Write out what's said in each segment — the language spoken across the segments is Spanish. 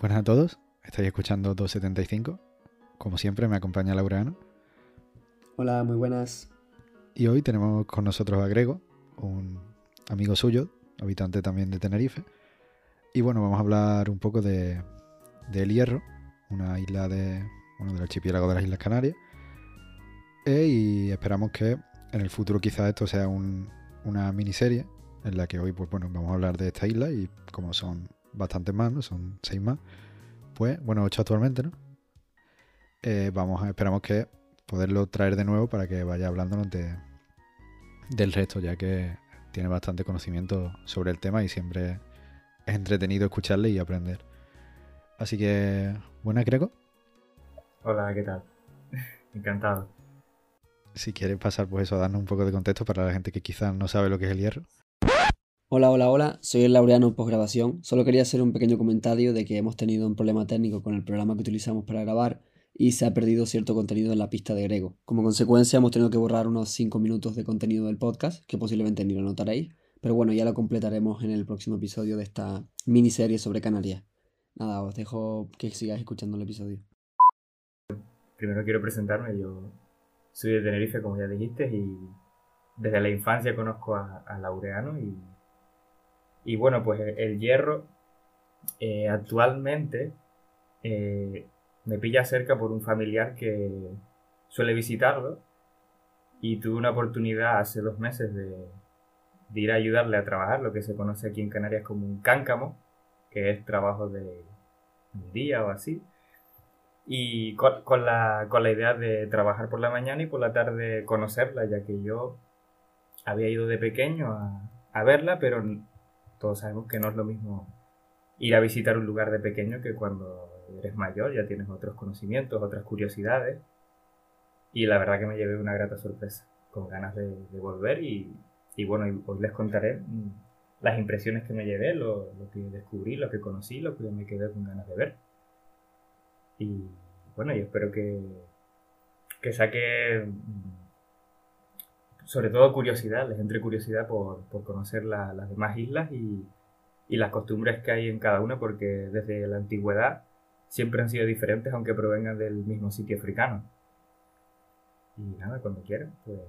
Buenas a todos, estáis escuchando 275. Como siempre, me acompaña Laureano. Hola, muy buenas. Y hoy tenemos con nosotros a Grego, un amigo suyo, habitante también de Tenerife. Y bueno, vamos a hablar un poco de, de El Hierro, una isla de, bueno, del archipiélago de las Islas Canarias. E- y esperamos que en el futuro quizás esto sea un- una miniserie en la que hoy pues bueno vamos a hablar de esta isla y como son bastantes más, ¿no? Son seis más, pues bueno, ocho actualmente, ¿no? Eh, vamos a, esperamos que poderlo traer de nuevo para que vaya hablándonos de, del resto, ya que tiene bastante conocimiento sobre el tema y siempre es entretenido escucharle y aprender. Así que, buena Greco. Hola, ¿qué tal? Encantado. Si quieres pasar pues eso, a darnos un poco de contexto para la gente que quizás no sabe lo que es el hierro. Hola, hola, hola. Soy el Laureano postgrabación. Solo quería hacer un pequeño comentario de que hemos tenido un problema técnico con el programa que utilizamos para grabar y se ha perdido cierto contenido en la pista de Grego. Como consecuencia, hemos tenido que borrar unos 5 minutos de contenido del podcast, que posiblemente ni lo notaréis. Pero bueno, ya lo completaremos en el próximo episodio de esta miniserie sobre Canarias. Nada, os dejo que sigáis escuchando el episodio. Primero quiero presentarme, yo soy de Tenerife, como ya dijiste, y desde la infancia conozco a, a Laureano y, y bueno, pues el, el hierro eh, actualmente eh, me pilla cerca por un familiar que suele visitarlo y tuve una oportunidad hace dos meses de, ir a ayudarle a trabajar, lo que se conoce aquí en Canarias como un cáncamo, que es trabajo de un día o así. Y con, la, con la idea de trabajar por la mañana y por la tarde conocerla, ya que yo había ido de pequeño a verla, pero todos sabemos que no es lo mismo ir a visitar un lugar de pequeño que cuando eres mayor, ya tienes otros conocimientos, otras curiosidades. Y la verdad que me llevé una grata sorpresa, con ganas de, volver y, bueno, hoy les contaré mm, las impresiones que me llevé, lo, lo que descubrí, lo que conocí, lo que me quedé con ganas de ver. Y bueno, yo espero que, que saque mm, sobre todo curiosidad, les entre curiosidad por, por conocer la- las demás islas y, y las costumbres que hay en cada una, porque desde la antigüedad siempre han sido diferentes, aunque provengan del mismo sitio africano. Y nada, cuando quieran, pues,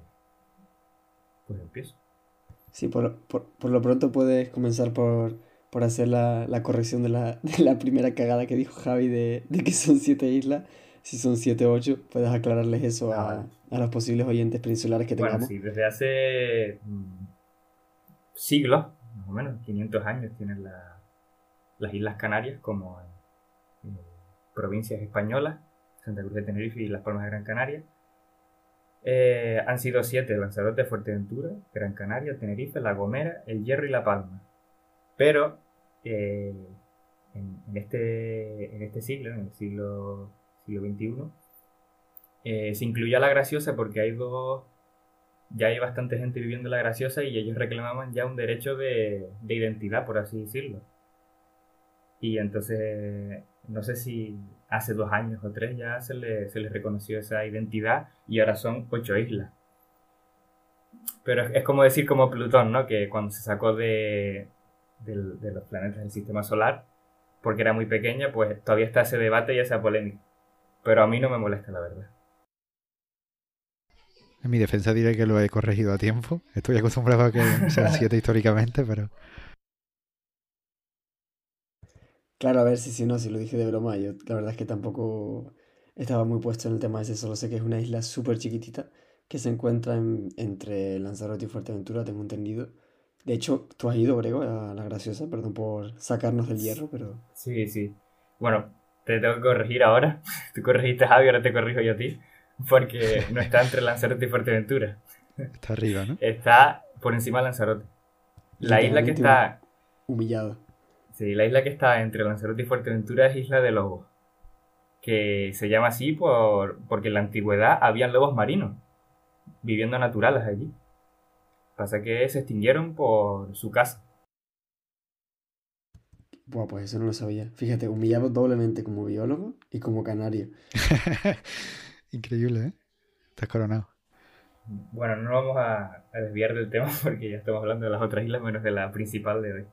pues empiezo. Sí, por, por, por lo pronto puedes comenzar por, por hacer la, la corrección de la, la primera cagada que dijo Javi de, de que son siete islas. Si son siete o ocho, puedes aclararles eso Ah, a, vale. a los posibles oyentes peninsulares que Bueno, tengamos. sí, desde hace mm, siglos, más o menos, 500 años, tienen la- las Islas Canarias como eh, provincias españolas, Santa Cruz de Tenerife y Las Palmas de Gran Canaria. Eh, han sido siete, Lanzarote, Fuerteventura, Gran Canaria, Tenerife, La Gomera, El Hierro y La Palma. Pero eh, en, en este, en este siglo, en el siglo, siglo XXI, eh, se incluyó a La Graciosa porque hay dos, ya hay bastante gente viviendo en La Graciosa y ellos reclamaban ya un derecho de, de identidad, por así decirlo. Y entonces, no sé si hace dos años o tres ya se, le- se les reconoció esa identidad y ahora son ocho islas. Pero es, como decir como Plutón, ¿no? Que cuando se sacó de, de los planetas del sistema solar, porque era muy pequeña, pues todavía está ese debate y esa polémica. Pero a mí no me molesta, la verdad. En mi defensa diré que lo he corregido a tiempo. Estoy acostumbrado a que sean siete históricamente, pero Claro, a ver si si no, si lo dije de broma, yo la verdad es que tampoco estaba muy puesto en el tema ese, solo sé que es una isla súper chiquitita que se encuentra en- entre Lanzarote y Fuerteventura, tengo entendido. De hecho, tú has ido, Grego, a La Graciosa, perdón por sacarnos del hierro, pero... Sí, sí. Bueno, te tengo que corregir ahora. Tú corregiste a Javi, ahora te corrijo yo a ti. Porque no está entre Lanzarote y Fuerteventura. está arriba, ¿no? Está por encima de Lanzarote. La isla que está, Humillado. sí, la isla que está entre Lanzarote y Fuerteventura es Isla de Lobos. Que se llama así por, porque en la antigüedad habían lobos marinos viviendo naturales allí. Pasa que se extinguieron por su caza. Buah, pues eso no lo sabía. Fíjate, humillado doblemente como biólogo y como canario. Increíble, ¿eh? Estás coronado. Bueno, no vamos a, a desviar del tema porque ya estamos hablando de las otras islas menos de la principal de hoy.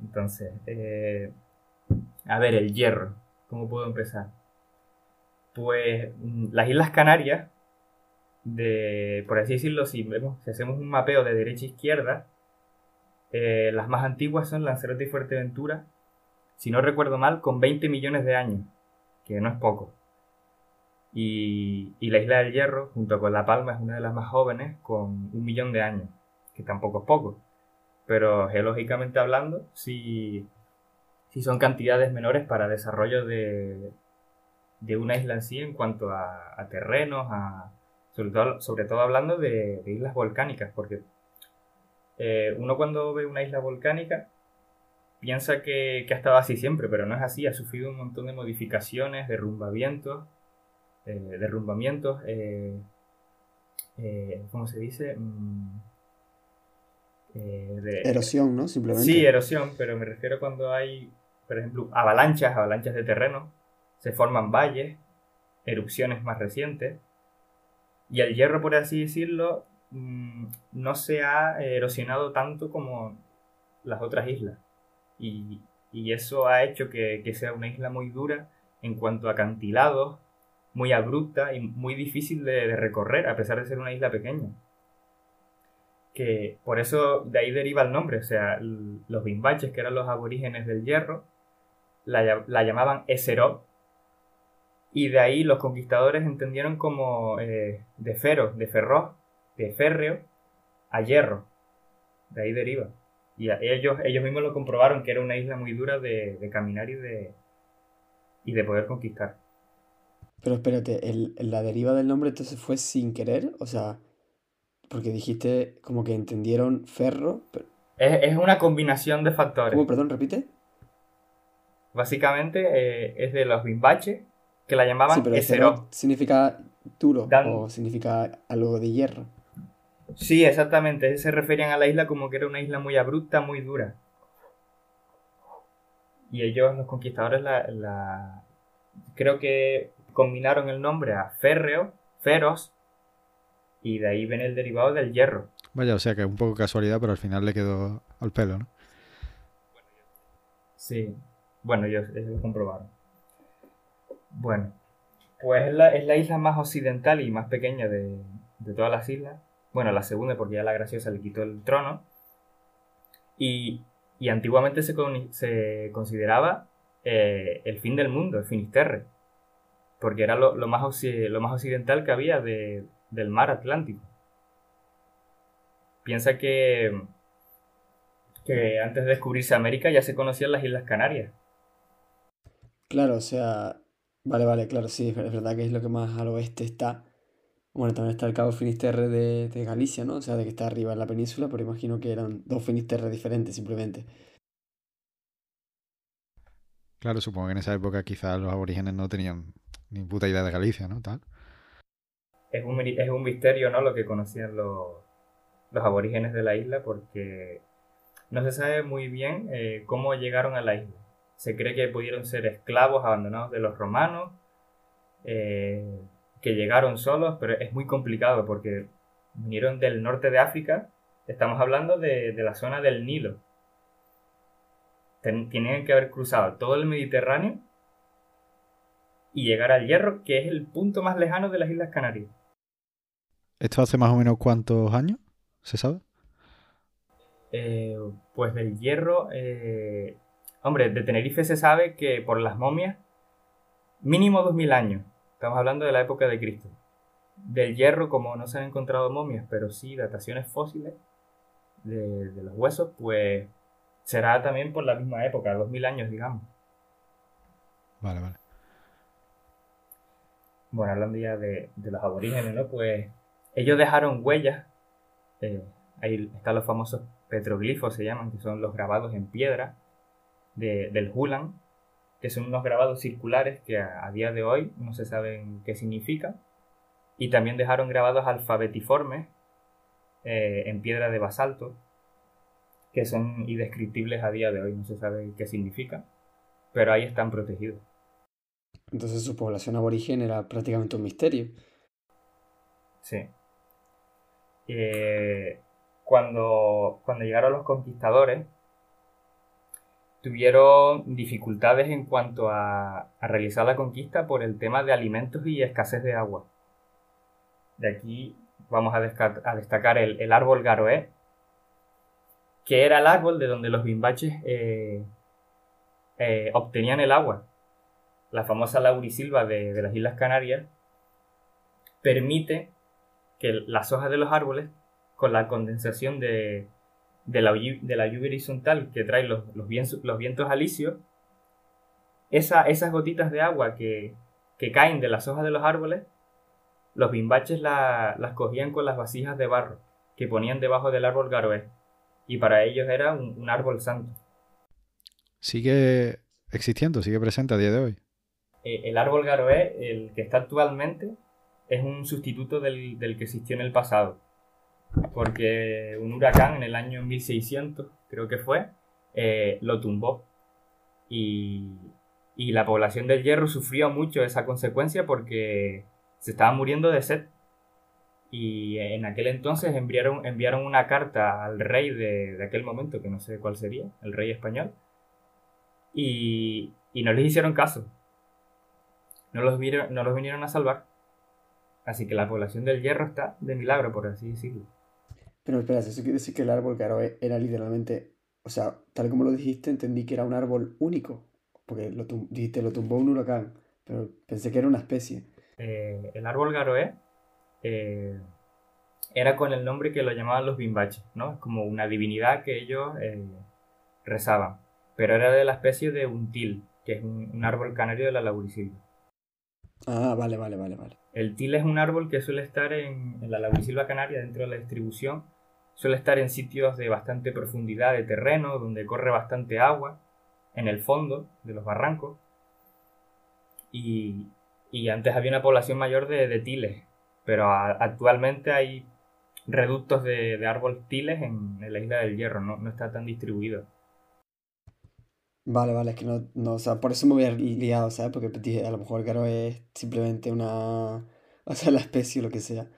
Entonces, eh, A ver, el hierro. ¿Cómo puedo empezar? Pues mm, las Islas Canarias, de, por así decirlo, si, vemos, si hacemos un mapeo de derecha a izquierda, eh, las más antiguas son Lanzarote y Fuerteventura, si no recuerdo mal, con 20 millones de años, que no es poco. Y, y, la isla del Hierro, junto con La Palma, es una de las más jóvenes, con un millón de años, que tampoco es poco. Pero geológicamente hablando, sí, sí son cantidades menores para desarrollo de, de una isla en sí en cuanto a, terrenos, a, sobre, todo, sobre todo hablando de, islas volcánicas, porque eh, uno cuando ve una isla volcánica piensa que, que, ha estado así siempre, pero no es así, ha sufrido un montón de modificaciones, derrumbamientos, eh, derrumbamientos, eh, ¿cómo se dice? Mm, erosión, ¿no? Simplemente. Sí, erosión, pero me refiero cuando hay, por ejemplo, avalanchas, avalanchas de terreno, se forman valles, erupciones más recientes, y el hierro, por así decirlo, mm, no se ha erosionado tanto como las otras islas. Y, eso ha hecho que, sea una isla muy dura en cuanto a acantilados, muy abrupta y muy difícil de, recorrer, a pesar de ser una isla pequeña. Que por eso de ahí deriva el nombre, o sea, los bimbaches, que eran los aborígenes del hierro, la, la llamaban Eseró, y de ahí los conquistadores entendieron como eh, de ferro, de ferro, de férreo a hierro. De ahí deriva. Y ellos, ellos mismos lo comprobaron que era una isla muy dura de, caminar y de, y de poder conquistar. Pero espérate, el, la deriva del nombre entonces fue sin querer, o sea, porque dijiste como que entendieron ferro. Es, es, una combinación de factores. ¿Cómo, perdón, repite? Básicamente eh, es de los bimbaches, que la llamaban sí, pero significa duro o significa algo de hierro. Sí, exactamente. Se referían a la isla como que era una isla muy abrupta, muy dura. Y ellos, los conquistadores, la, creo que combinaron el nombre a férreo, feros, y de ahí viene el derivado del hierro. Vaya, o sea que es un poco casualidad, pero al final le quedó al pelo, ¿no? Sí, bueno, ellos, lo comprobaron. Bueno, pues es la, es la, isla más occidental y más pequeña de, de, todas las islas. Bueno, la segunda porque ya la graciosa le quitó el trono. Y, y antiguamente se, se consideraba eh, el fin del mundo, el Finisterre. Porque era lo, lo, más, lo más occidental que había de, del mar Atlántico. Piensa que, que antes de descubrirse América ya se conocían las Islas Canarias. Claro, o sea, Vale, vale, claro, sí, es verdad que es lo que más al oeste está. Bueno, también está el Cabo Finisterre de, de Galicia, ¿no? O sea, de que está arriba en la península, pero imagino que eran dos Finisterres diferentes simplemente. Claro, supongo que en esa época quizás los aborígenes no tenían ni puta idea de Galicia, ¿no? Tal. Es un, es un misterio, ¿no? Lo que conocían los, los aborígenes de la isla, porque no se sabe muy bien eh, cómo llegaron a la isla. Se cree que pudieron ser esclavos abandonados de los romanos, eh, que llegaron solos, pero es muy complicado porque vinieron del norte de África, estamos hablando de, la zona del Nilo. tienen que haber cruzado todo el Mediterráneo y llegar al Hierro, que es el punto más lejano de las Islas Canarias. ¿Esto hace más o menos cuántos años? ¿Se sabe? Eh, pues del Hierro, eh, Hombre, de Tenerife se sabe que por las momias, mínimo 2000 años. Estamos hablando de la época de Cristo. Del hierro, como no se han encontrado momias, pero sí dataciones fósiles de, los huesos, pues será también por la misma época, 2000 años, digamos. Vale, vale. Bueno, hablando ya de, los aborígenes, ¿no? Pues ellos dejaron huellas. Eh, ahí están los famosos petroglifos, se llaman, que son los grabados en piedra del Hulan, que son unos grabados circulares que a, día de hoy no se saben qué significa. Y también dejaron grabados alfabetiformes eh, en piedra de basalto, que son indescriptibles a día de hoy, no se sabe qué significa, pero ahí están protegidos. Entonces su población aborigen era prácticamente un misterio. Sí. Eh, cuando, cuando llegaron los conquistadores, tuvieron dificultades en cuanto a, realizar la conquista por el tema de alimentos y escasez de agua. De aquí vamos a, destacar el, árbol garoé, que era el árbol de donde los bimbaches eh, eh, obtenían el agua. La famosa laurisilva de, de las Islas Canarias permite que las hojas de los árboles, con la condensación de, de la, lluvia horizontal que trae los, los, vientos, los vientos alisios, esas gotitas de agua que, caen de las hojas de los árboles, los bimbaches las cogían con las vasijas de barro que ponían debajo del árbol garoé. Y para ellos era un, árbol santo. ¿Sigue existiendo? ¿Sigue presente a día de hoy? Eh, el árbol garoé, el que está actualmente, es un sustituto del, del que existió en el pasado porque un huracán en el año 1600, creo que fue, eh, lo tumbó. Y, y, la población del Hierro sufrió mucho esa consecuencia porque se estaba muriendo de sed. Y en aquel entonces enviaron, enviaron una carta al rey de, de aquel momento, que no sé cuál sería, el rey español, y, y no les hicieron caso. No los, no los vinieron a salvar. Así que la población del Hierro está de milagro, por así decirlo. Pero espera, eso quiere decir que el árbol claro era literalmente, o sea, tal como lo dijiste, entendí que era un árbol único, porque lo dijiste, lo tumbó un huracán, pero pensé que era una especie. Eh, el árbol garoé eh, era con el nombre que lo llamaban los bimbaches, ¿no? Como una divinidad que ellos eh, rezaban, pero era de la especie de until, que es un, árbol canario de la laurisilva. Ah, vale, vale, vale, vale. El til es un árbol que suele estar en, en la laurisilva canaria dentro de la distribución Suele estar en sitios de bastante profundidad de terreno, donde corre bastante agua, en el fondo de los barrancos. Y, antes había una población mayor de, tiles, pero actualmente hay reductos de, árboles tiles en, la isla del Hierro, no, está tan distribuido. Vale, vale, es que no, no, o sea, por eso me había liado, ¿sabes? Porque dije, a lo mejor garo es simplemente una, o sea, la especie o lo que sea.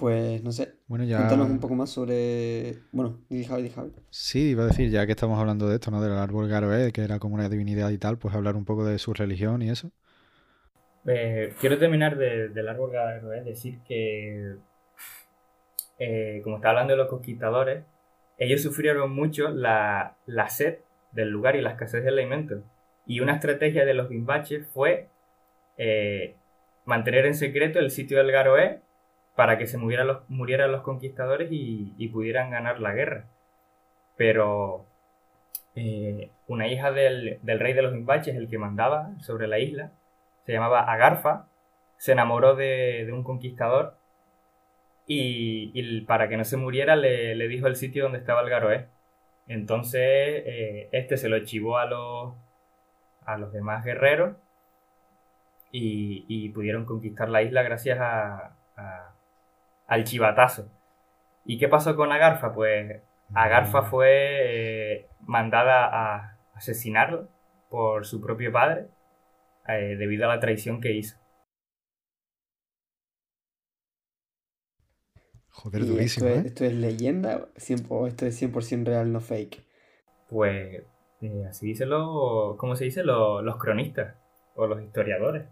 Pues no sé, bueno, ya... cuéntanos un poco más sobre... Bueno, di Javi, di Sí, iba a decir, ya que estamos hablando de esto, ¿no? Del árbol Garoé, que era como una divinidad y tal, pues hablar un poco de su religión y eso. Eh, quiero terminar del árbol Garoé, decir que, eh, como está hablando de los conquistadores, ellos sufrieron mucho la, sed del lugar y la escasez de alimentos. Y una estrategia de los bimbaches fue eh, mantener en secreto el sitio del Garoé para que se murieran los, murieran los conquistadores y, pudieran ganar la guerra. Pero eh, una hija del, rey de los Imbaches, el que mandaba sobre la isla, se llamaba Agarfa, se enamoró de, un conquistador y, para que no se muriera le, dijo el sitio donde estaba el Garoé. Entonces eh, este se lo chivó a los, a los demás guerreros y, pudieron conquistar la isla gracias a, al chivatazo. ¿Y qué pasó con Agarfa? Pues Agarfa mm. fue eh, mandada a asesinar por su propio padre eh, debido a la traición que hizo. Joder, durísimo. Esto es, ¿eh? ¿Esto es leyenda o esto es 100% real, no fake? Pues así dicen los, ¿cómo se dice? los cronistas o los historiadores.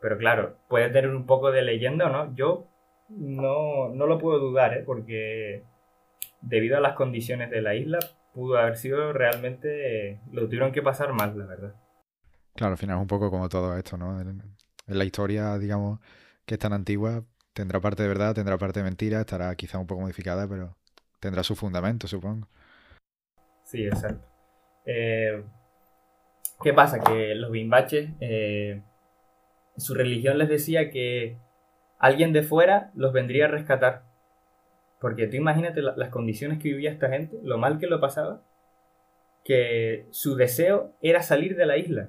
Pero claro, puede tener un poco de leyenda o no. Yo no, no lo puedo dudar, ¿eh? porque debido a las condiciones de la isla, pudo haber sido realmente. Lo tuvieron que pasar mal, la verdad. Claro, al final es un poco como todo esto, ¿no? En, la historia, digamos, que es tan antigua, tendrá parte de verdad, tendrá parte de mentira, estará quizá un poco modificada, pero tendrá su fundamento, supongo. Sí, exacto. Eh, ¿Qué pasa? Que los bimbaches, eh, su religión les decía que alguien de fuera los vendría a rescatar. Porque tú imagínate las condiciones que vivía esta gente, lo mal que lo pasaba, que su deseo era salir de la isla.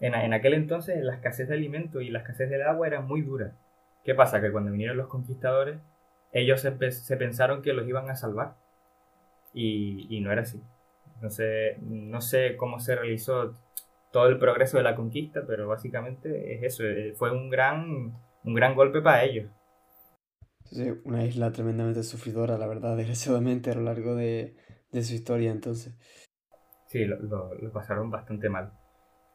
En, aquel entonces la escasez de alimentos y la escasez del agua era muy dura. ¿Qué pasa? Que cuando vinieron los conquistadores, ellos se, pensaron que los iban a salvar. Y, y, no era así. Entonces, no sé cómo se realizó todo el progreso de la conquista, pero básicamente es eso. Eh, fue un gran un gran golpe para ellos. Sí, una isla tremendamente sufridora, la verdad, desgraciadamente a lo largo de, su historia entonces. Sí, lo, pasaron bastante mal.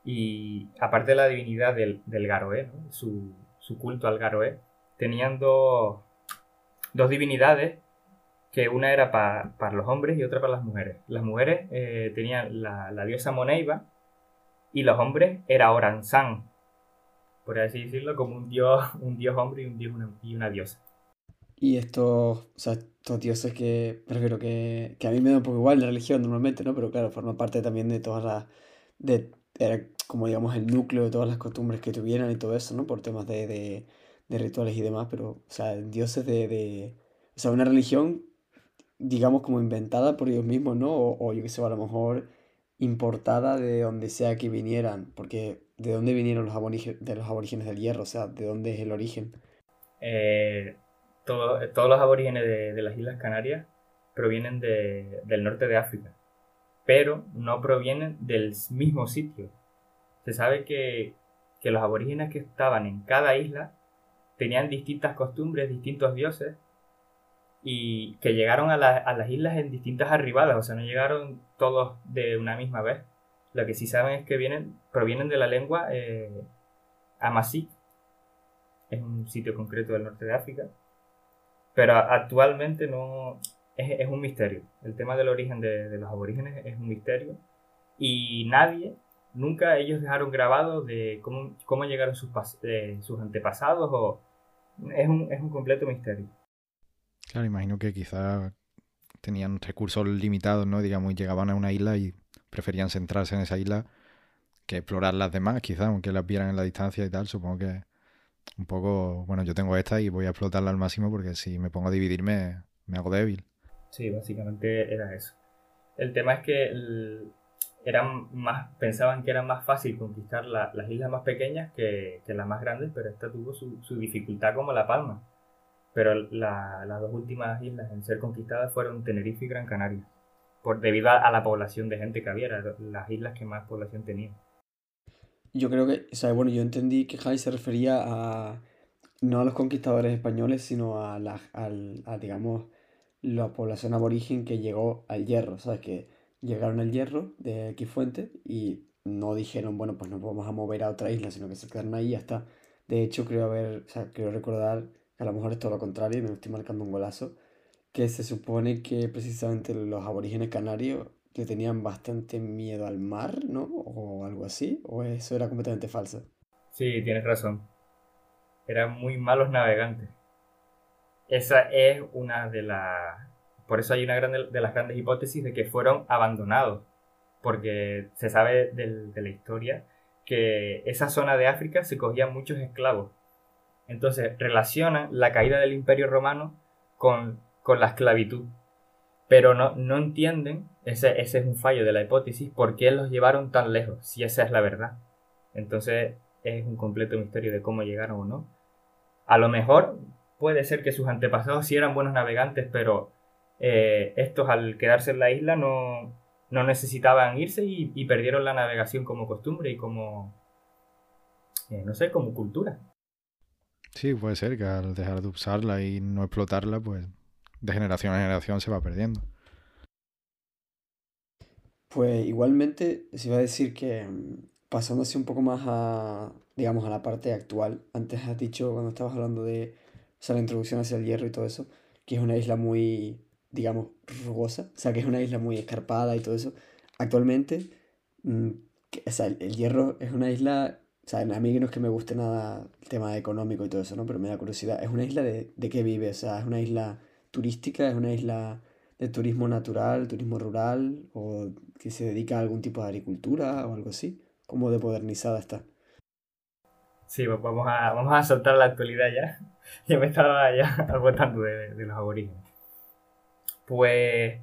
Y aparte de la divinidad del, del Garoé, su, culto al Garoé, tenían dos, divinidades que una era para los hombres y otra para las mujeres. Las mujeres eh, tenían la, diosa Moneiva y los hombres era Oranzán, por así decirlo, como un dios, un dios hombre y un dios y una diosa. Y estos, o sea, estos dioses que prefiero que, que a mí me da un poco igual la religión normalmente, ¿no? Pero claro, forma parte también de todas las, de, era como digamos el núcleo de todas las costumbres que tuvieran y todo eso, ¿no? Por temas de, de, de rituales y demás, pero, o sea, dioses de, de, o sea, una religión, digamos, como inventada por ellos mismos, ¿no? O, o yo qué sé, a lo mejor importada de donde sea que vinieran, porque ¿de dónde vinieron los de los aborígenes del hierro? O sea, ¿de dónde es el origen? Eh, todos los aborígenes de, las Islas Canarias provienen del norte de África, pero no provienen del mismo sitio. Se sabe que, los aborígenes que estaban en cada isla tenían distintas costumbres, distintos dioses, y que llegaron a, las islas en distintas arribadas, o sea, no llegaron todos de una misma vez. Lo que sí saben es que vienen, provienen de la lengua eh, es un sitio concreto del norte de África, pero actualmente no es, un misterio. El tema del origen de, los aborígenes es un misterio y nadie, nunca ellos dejaron grabado de cómo, cómo llegaron sus, sus antepasados o es un, es un completo misterio. Claro, imagino que quizás tenían recursos limitados, ¿no? Digamos, llegaban a una isla y preferían centrarse en esa isla que explorar las demás, quizás, aunque las vieran en la distancia y tal. Supongo que un poco, bueno, yo tengo esta y voy a explotarla al máximo porque si me pongo a dividirme me hago débil. Sí, básicamente era eso. El tema es que eran más, pensaban que era más fácil conquistar las islas más pequeñas que, las más grandes, pero esta tuvo su, dificultad como La Palma. Pero las dos últimas islas en ser conquistadas fueron Tenerife y Gran Canaria, por, debido a, la población de gente que había, eran las islas que más población tenían. Yo creo que, o bueno, yo entendí que Jai se refería a no a los conquistadores españoles, sino a la, a, digamos, la población aborigen que llegó al hierro, ¿sabes? Que llegaron al hierro de Quifuente y no dijeron, bueno, pues nos vamos a mover a otra isla, sino que se quedaron ahí está. De hecho, creo haber, o creo recordar a lo mejor es todo lo contrario, y me estoy marcando un golazo, que se supone que precisamente los aborígenes canarios que tenían bastante miedo al mar, ¿no? O algo así, o eso era completamente falso. Sí, tienes razón. Eran muy malos navegantes. Esa es una de las... Por eso hay una de las grandes hipótesis de que fueron abandonados. Porque se sabe de la historia que esa zona de África se cogían muchos esclavos. Entonces relacionan la caída del imperio romano con, con la esclavitud pero no, no entienden, ese, ese es un fallo de la hipótesis, por qué los llevaron tan lejos, si esa es la verdad. Entonces es un completo misterio de cómo llegaron o no. A lo mejor puede ser que sus antepasados sí eran buenos navegantes, pero eh, estos al quedarse en la isla no, no necesitaban irse y, perdieron la navegación como costumbre y como, eh, no sé, como cultura. Sí, puede ser que al dejar de usarla y no explotarla, pues de generación a generación se va perdiendo. Pues igualmente se iba a decir que mm, pasándose un poco más a, digamos, a la parte actual, antes has dicho cuando estabas hablando de la introducción hacia el hierro y todo eso, que es una isla muy, digamos, rugosa, o sea, que es una isla muy escarpada y todo eso. Actualmente, mm, o sea, el, hierro es una isla, o sea, a mí no es que me guste nada el tema económico y todo eso, ¿no? Pero me da curiosidad, ¿es una isla de, de qué vive? O sea, es una isla turística, es una isla de turismo natural, turismo rural, o que se dedica a algún tipo de agricultura o algo así. ¿Cómo de modernizada está? Sí, pues vamos a, vamos a soltar la actualidad ya. Ya me estaba ya agotando de, de, los aborígenes. Pues,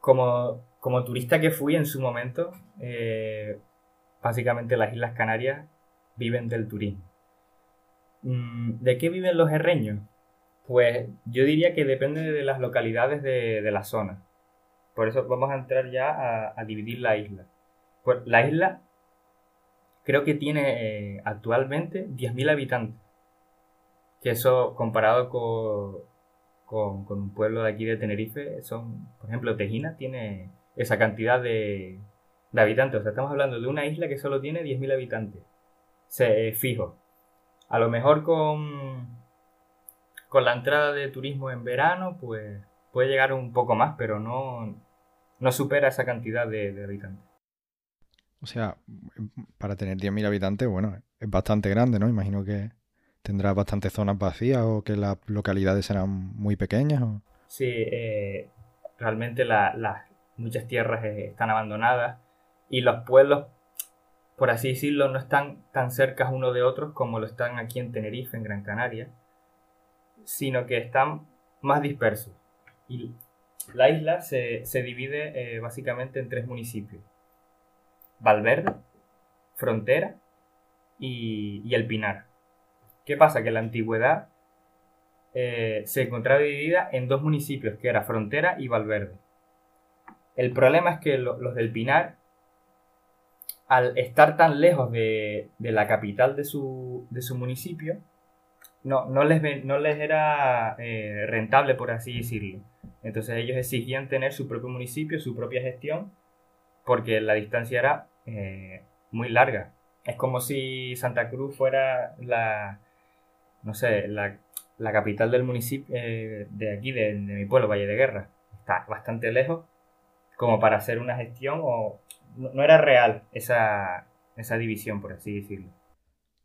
como, como turista que fui en su momento, eh, básicamente las Islas Canarias viven del turismo. Mm, ¿De qué viven los herreños? Pues yo diría que depende de las localidades de, la zona. Por eso vamos a entrar ya a, dividir la isla. Pues la isla creo que tiene eh, actualmente 10.000 habitantes. Que eso comparado con, con, un pueblo de aquí de Tenerife, son, por ejemplo, Tejina tiene esa cantidad de, habitantes. O sea, estamos hablando de una isla que solo tiene 10.000 habitantes. Se, fijo. A lo mejor con, con la entrada de turismo en verano, pues puede llegar un poco más, pero no, no supera esa cantidad de, habitantes. O sea, para tener 10.000 habitantes, bueno, es bastante grande, ¿no? Imagino que tendrá bastantes zonas vacías o que las localidades serán muy pequeñas. Sí, eh, realmente las muchas tierras eh, están abandonadas y los pueblos, por así decirlo, no están tan cerca uno de otros como lo están aquí en Tenerife, en Gran Canaria, sino que están más dispersos. Y la isla se, divide eh, básicamente en tres municipios. Valverde, Frontera y, El Pinar. ¿Qué pasa? Que la antigüedad eh, se encontraba dividida en dos municipios, que era Frontera y Valverde. El problema es que los del Pinar, al estar tan lejos de, la capital de su, de su municipio, no, no, les, no les era eh, rentable, por así decirlo. Entonces ellos exigían tener su propio municipio, su propia gestión, porque la distancia era eh, muy larga. Es como si Santa Cruz fuera la, no sé, la, capital del municipio eh, de aquí, de, mi pueblo, Valle de Guerra. Está bastante lejos como para hacer una gestión o no, era real esa, esa división, por así decirlo.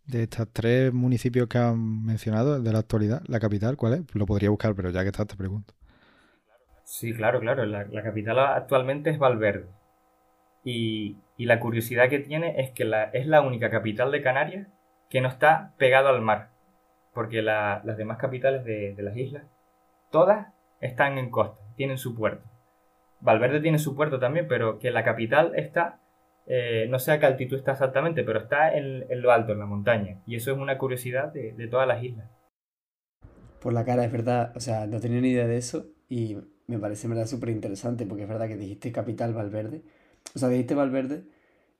De estos tres municipios que han mencionado de la actualidad, la capital, ¿cuál es? Lo podría buscar, pero ya que estás te pregunto. Sí, claro, claro. La, capital actualmente es Valverde. Y, la curiosidad que tiene es que la, es la única capital de Canarias que no está pegado al mar. Porque las demás capitales de, las islas, todas están en costa, tienen su puerto. Valverde tiene su puerto también, pero que la capital está, eh, no sé a qué altitud está exactamente, pero está en, lo alto, en la montaña. Y eso es una curiosidad de, de todas las islas. Por la cara, es verdad, o sea, no tenía ni idea de eso y me parece verdad súper interesante porque es verdad que dijiste capital Valverde. O sea, dijiste Valverde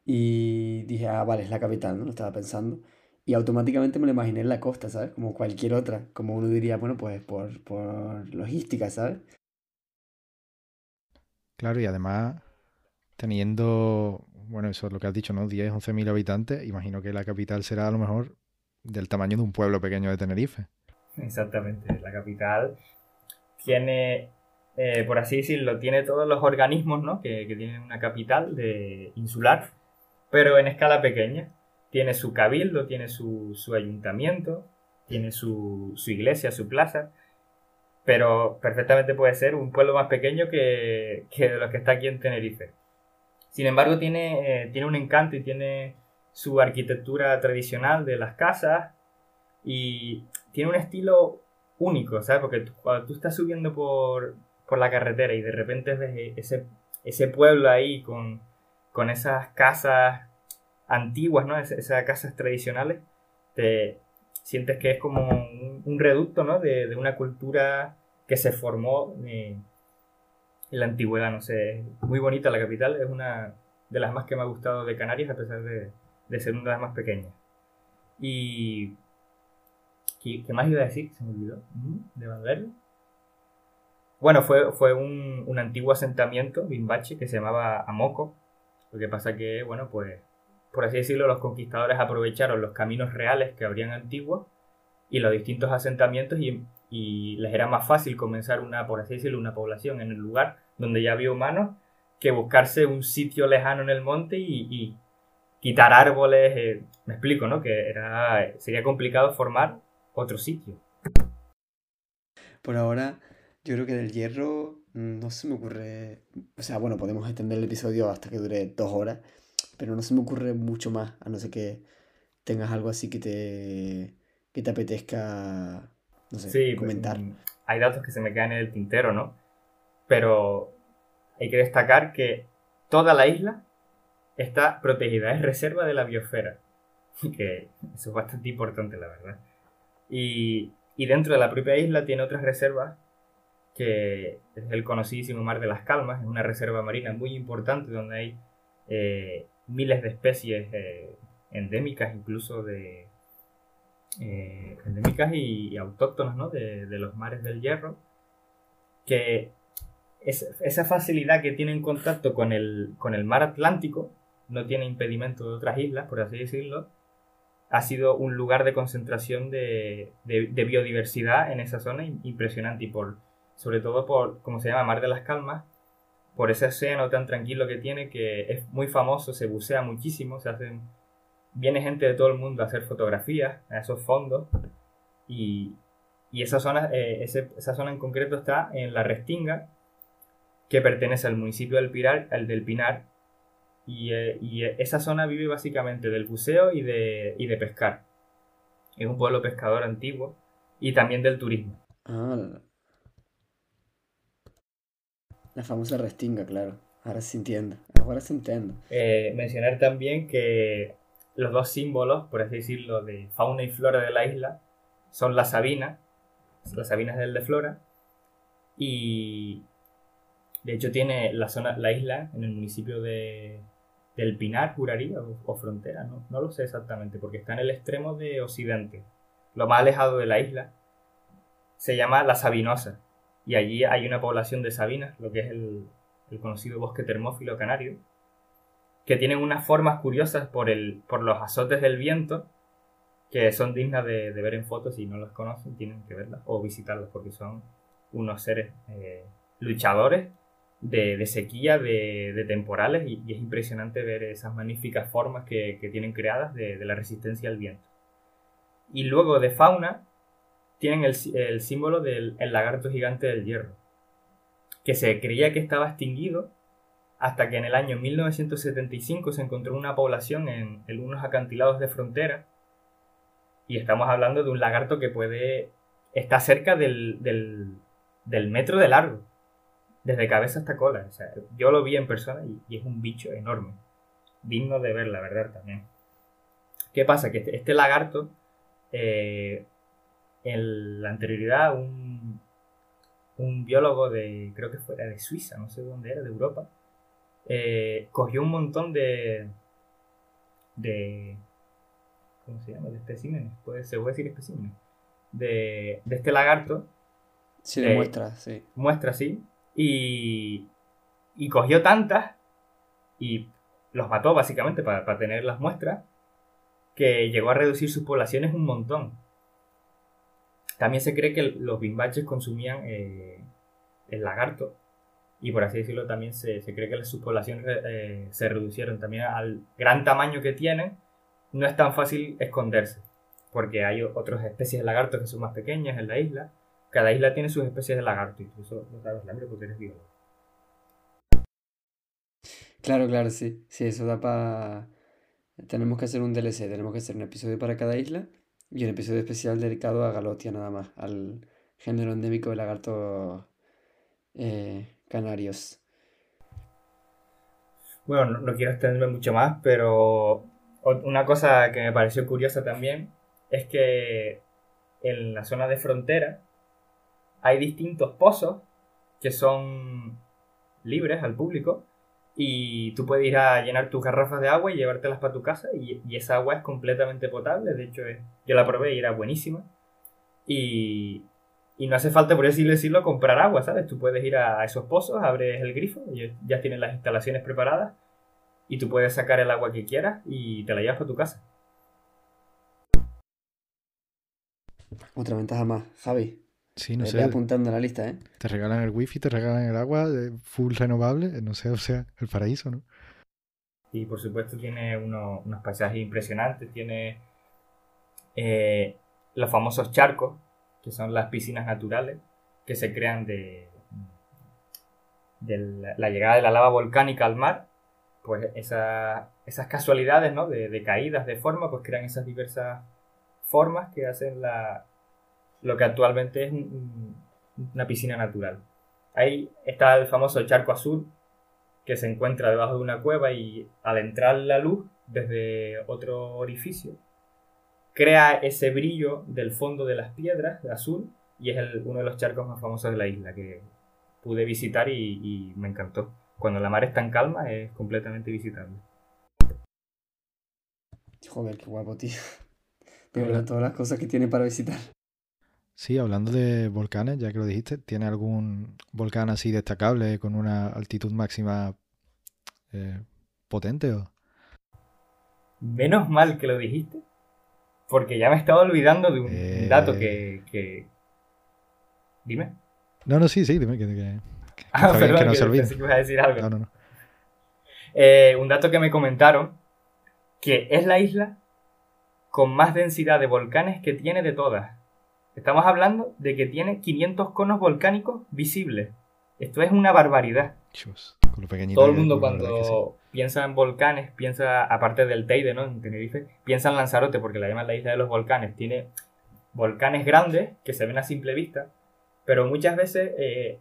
y dije, ah, vale, es la capital, ¿no? Lo estaba pensando. Y automáticamente me lo imaginé en la costa, ¿sabes? Como cualquier otra. Como uno diría, bueno, pues por, por logística, ¿sabes? Claro, y además, teniendo, bueno, eso es lo que has dicho, ¿no? 10, 11 mil habitantes, imagino que la capital será a lo mejor del tamaño de un pueblo pequeño de Tenerife. Exactamente, la capital tiene eh, por así decirlo, tiene todos los organismos ¿no? que, tienen una capital de insular, pero en escala pequeña. Tiene su cabildo, tiene su, ayuntamiento, tiene su, iglesia, su plaza, pero perfectamente puede ser un pueblo más pequeño que, que los que está aquí en Tenerife. Sin embargo, tiene, eh, tiene un encanto y tiene su arquitectura tradicional de las casas y tiene un estilo único, ¿sabes? Porque cuando tú estás subiendo por, por la carretera y de repente ves ese, ese pueblo ahí con, con esas casas antiguas, ¿no? esas casas tradicionales, te sientes que es como un, reducto, ¿no? De, una cultura que se formó eh, en la antigüedad, no sé, muy bonita la capital, es una de las más que me ha gustado de Canarias a pesar de, de ser una de las más pequeñas. Y... ¿Qué, más iba a decir? Se me olvidó. ¿De Valverde? Bueno, fue, fue un, un, antiguo asentamiento bimbache que se llamaba Amoco. Lo que pasa que, bueno, pues, por así decirlo, los conquistadores aprovecharon los caminos reales que habrían antiguos y los distintos asentamientos y, les era más fácil comenzar una, por así decirlo, una población en el lugar donde ya había humanos que buscarse un sitio lejano en el monte y, quitar árboles. Eh, me explico, ¿no? Que era, sería complicado formar otro sitio. Por ahora yo creo que del hierro mm, no se me ocurre. O sea, bueno, podemos extender el episodio hasta que dure dos horas, pero no se me ocurre mucho más, a no ser que tengas algo así que te, que te apetezca, no sé, comentar. Mm, hay datos que se me quedan en el tintero, ¿no? Pero hay que destacar que toda la isla está protegida, es reserva de la biosfera. Que eso es bastante importante, la verdad. Y, y dentro de la propia isla tiene otras reservas que es el conocidísimo Mar de las Calmas, es una reserva marina muy importante donde hay eh, miles de especies eh, endémicas, incluso de eh, endémicas y, autóctonas de, los mares del Hierro, que esa facilidad que tiene en contacto con el, con el mar Atlántico, no tiene impedimento de otras islas, por así decirlo, ha sido un lugar de concentración de, biodiversidad en esa zona impresionante y por, sobre todo por, como se llama, Mar de las Calmas, por ese océano tan tranquilo que tiene, que es muy famoso, se bucea muchísimo, se hacen, viene gente de todo el mundo a hacer fotografías a esos fondos y, esa, zona, eh, esa zona en concreto está en la Restinga, que pertenece al municipio del Pinar, al del Pinar, y, eh, eh, esa zona vive básicamente del buceo y de, y de pescar. Es un pueblo pescador antiguo y también del turismo. Ah, la famosa restinga, claro. Ahora sí entiendo. Ahora sí entiendo. Eh, mencionar también que los dos símbolos, por así decirlo, de fauna y flora de la isla son la sabina, las sabinas del de Flora, y de hecho tiene la zona, la isla en el municipio de, del Pinar, juraría, o, frontera, no, no lo sé exactamente, porque está en el extremo de occidente, lo más alejado de la isla, se llama La Sabinosa, y allí hay una población de sabinas, lo que es el, conocido bosque termófilo canario, que tienen unas formas curiosas por, el, por los azotes del viento, que son dignas de, ver en fotos, si no las conocen tienen que verlas o visitarlas, porque son unos seres eh, luchadores de, sequía, de, temporales, y, es impresionante ver esas magníficas formas que, tienen creadas de, la resistencia al viento. Y luego de fauna, tienen el, símbolo del lagarto gigante del hierro, que se creía que estaba extinguido hasta que en el año 1975 se encontró una población en, unos acantilados de frontera, y estamos hablando de un lagarto que puede estar cerca del, del metro de largo desde cabeza hasta cola. O sea, yo lo vi en persona y, es un bicho enorme. Digno de ver, la verdad, también. ¿Qué pasa? Que este, este lagarto, eh, en la anterioridad, un, un biólogo de, creo que fuera de Suiza, no sé dónde era, de Europa, eh, cogió un montón de, de, ¿cómo se llama? De especímenes, puede, se puede decir especímenes, de, de este lagarto. Sí, de, muestras, sí. Muestras, sí, y, y cogió tantas y los mató básicamente para, tener las muestras que llegó a reducir sus poblaciones un montón. También se cree que los bimbaches consumían eh, el lagarto y por así decirlo también se, cree que sus poblaciones eh, se reducieron también al gran tamaño que tienen. No es tan fácil esconderse porque hay otras especies de lagartos que son más pequeñas en la isla cada isla tiene sus especies de lagarto, incluso no sabes el porque eres biólogo. Claro, claro, sí. Sí, eso da para. Tenemos que hacer un DLC, tenemos que hacer un episodio para cada isla y un episodio especial dedicado a Galotia, nada más, al género endémico de lagartos eh, canarios. Bueno, no, quiero extenderme mucho más, pero una cosa que me pareció curiosa también es que en la zona de frontera hay distintos pozos que son libres al público y tú puedes ir a llenar tus garrafas de agua y llevártelas para tu casa y, esa agua es completamente potable, de hecho yo la probé y era buenísima y, no hace falta, por así decirlo, comprar agua, ¿sabes? Tú puedes ir a esos pozos, abres el grifo, y ya tienen las instalaciones preparadas y tú puedes sacar el agua que quieras y te la llevas para tu casa. Otra ventaja más, Javi. Sí, no sé. apuntando a la lista, ¿eh? Te regalan el wifi, te regalan el agua, full renovable, no sé, o sea, el paraíso, ¿no? Y por supuesto tiene unos paisajes impresionantes, tiene eh, los famosos charcos, que son las piscinas naturales que se crean de, de la, llegada de la lava volcánica al mar. Pues esas casualidades, ¿no? De, de caídas de forma, pues crean esas diversas formas que hacen la, lo que actualmente es una piscina natural. Ahí está el famoso charco azul que se encuentra debajo de una cueva y al entrar la luz desde otro orificio crea ese brillo del fondo de las piedras azul y es uno de los charcos más famosos de la isla que pude visitar y, me encantó. Cuando la mar está en calma es completamente visitable. Joder, qué guapo, tío. Todas las cosas que tiene para visitar. Sí, hablando de volcanes, ya que lo dijiste, ¿tiene algún volcán así destacable con una altitud máxima eh, potente? O? Menos mal que lo dijiste, porque ya me estaba olvidando de un dato que, que, Dime. No, no, sí, sí, dime que, que, ah, perdón, que no se olvide. a decir algo. No, no, no. Eh, un dato que me comentaron, que es la isla con más densidad de volcanes que tiene de todas. Estamos hablando de que tiene 500 conos volcánicos visibles. Esto es una barbaridad. Todo el mundo cuando piensa en volcanes, piensa, aparte del Teide, ¿no? En Tenerife, piensa en Lanzarote porque la llaman la isla de los volcanes. Tiene volcanes grandes que se ven a simple vista, pero muchas veces eh,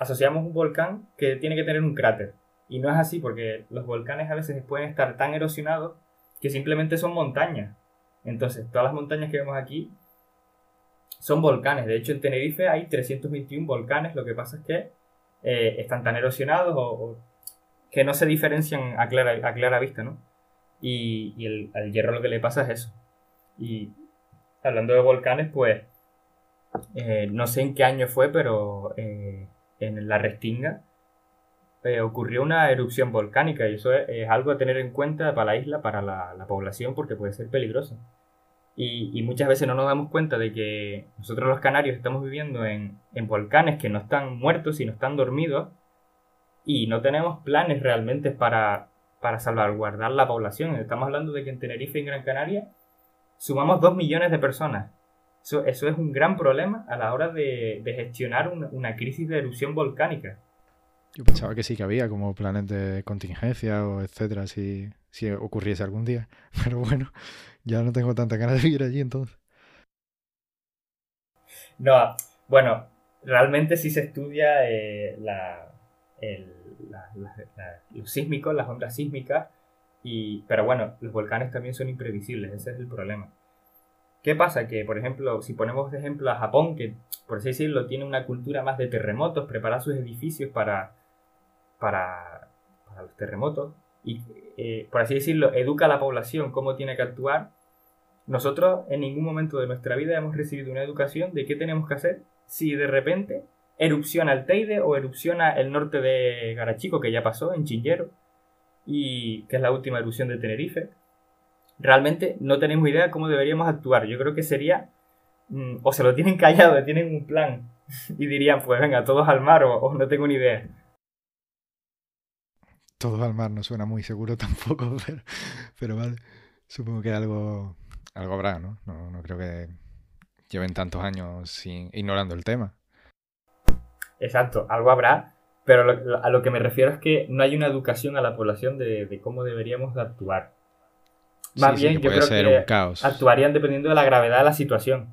asociamos un volcán que tiene que tener un cráter. Y no es así porque los volcanes a veces pueden estar tan erosionados que simplemente son montañas. Entonces, todas las montañas que vemos aquí son volcanes. De hecho, en Tenerife hay 321 volcanes. Lo que pasa es que eh, están tan erosionados o, que no se diferencian a clara, a clara vista, ¿no? Y, el, al hierro lo que le pasa es eso. Y hablando de volcanes, pues eh, no sé en qué año fue, pero eh, en la Restinga ocurrió una erupción volcánica y eso es, algo a tener en cuenta para la isla, para la población, porque puede ser peligroso. Y, muchas veces no nos damos cuenta de que nosotros los canarios estamos viviendo en, volcanes que no están muertos, sino están dormidos, y no tenemos planes realmente para, para salvaguardar la población. Estamos hablando de que en Tenerife y en Gran Canaria sumamos dos millones de personas. Eso, eso es un gran problema a la hora de, gestionar una, crisis de erupción volcánica. Yo pensaba que sí que había como planes de contingencia o etcétera si, si ocurriese algún día. Pero bueno, ya no tengo tanta ganas de vivir allí entonces. No, bueno, realmente sí se estudia eh, la, los sísmicos, las ondas sísmicas, y, pero bueno, los volcanes también son imprevisibles, ese es el problema. ¿Qué pasa? Que, por ejemplo, si ponemos de ejemplo a Japón, que por así decirlo tiene una cultura más de terremotos, prepara sus edificios para, para, para los terremotos, y, eh, por así decirlo, educa a la población cómo tiene que actuar, nosotros en ningún momento de nuestra vida hemos recibido una educación de qué tenemos que hacer si de repente erupciona el Teide o erupciona el norte de Garachico, que ya pasó, en Chillero, y que es la última erupción de Tenerife. Realmente no tenemos idea de cómo deberíamos actuar. Yo creo que sería, mm, o se lo tienen callado, tienen un plan, y dirían, pues venga, todos al mar, o, o no tengo ni idea. Todos al mar no suena muy seguro tampoco, pero, pero vale. Supongo que algo algo habrá, ¿no? ¿no? creo que lleven tantos años sin, ignorando el tema. Exacto, algo habrá, pero a lo que me refiero es que no hay una educación a la población de, cómo deberíamos de actuar. Más bien, yo creo que actuarían dependiendo de la gravedad de la situación.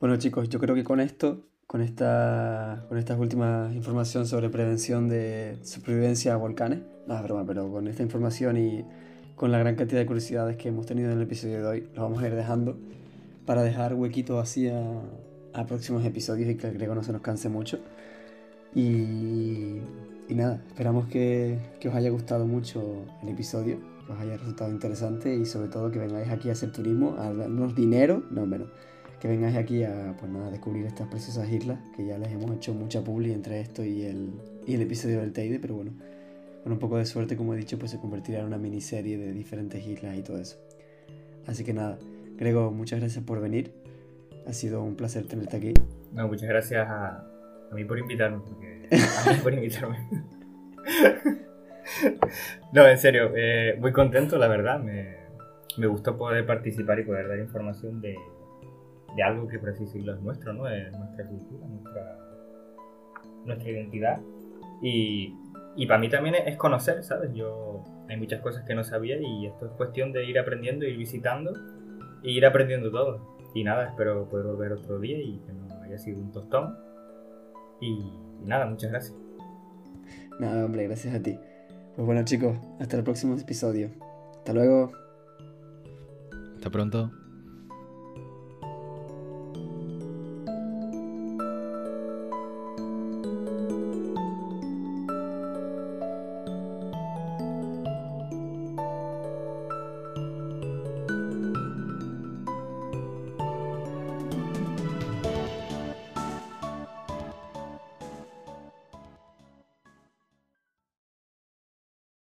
Bueno, chicos, yo creo que con esto, con esta, con estas últimas informaciones sobre prevención de supervivencia a volcanes, no es broma, pero con esta información y con la gran cantidad de curiosidades que hemos tenido en el episodio de hoy, lo vamos a ir dejando para dejar huequitos así a, próximos episodios y que el griego no se nos canse mucho. Y, nada, esperamos que, os haya gustado mucho el episodio, que os haya resultado interesante y sobre todo que vengáis aquí a hacer turismo, a darnos dinero, no menos, que vengáis aquí a pues nada, descubrir estas preciosas islas, que ya les hemos hecho mucha publi entre esto y el, y el episodio del Teide, pero bueno con un poco de suerte, como he dicho, pues se convertirá en una miniserie de diferentes islas y todo eso. Así que nada, Grego, muchas gracias por venir. Ha sido un placer tenerte aquí. No, muchas gracias a, a mí por invitarme. a mí por invitarme. no, en serio, eh, muy contento, la verdad. Me, me, gustó poder participar y poder dar información de, de algo que, por así decirlo, es nuestro, ¿no? Es nuestra cultura, nuestra, nuestra identidad. Y y para mí también es conocer, ¿sabes? Yo hay muchas cosas que no sabía y esto es cuestión de ir aprendiendo, ir visitando e ir aprendiendo todo. Y nada, espero poder volver otro día y que no haya sido un tostón. Y, nada, muchas gracias. Nada, hombre, gracias a ti. Pues bueno chicos, hasta el próximo episodio. Hasta luego. Hasta pronto.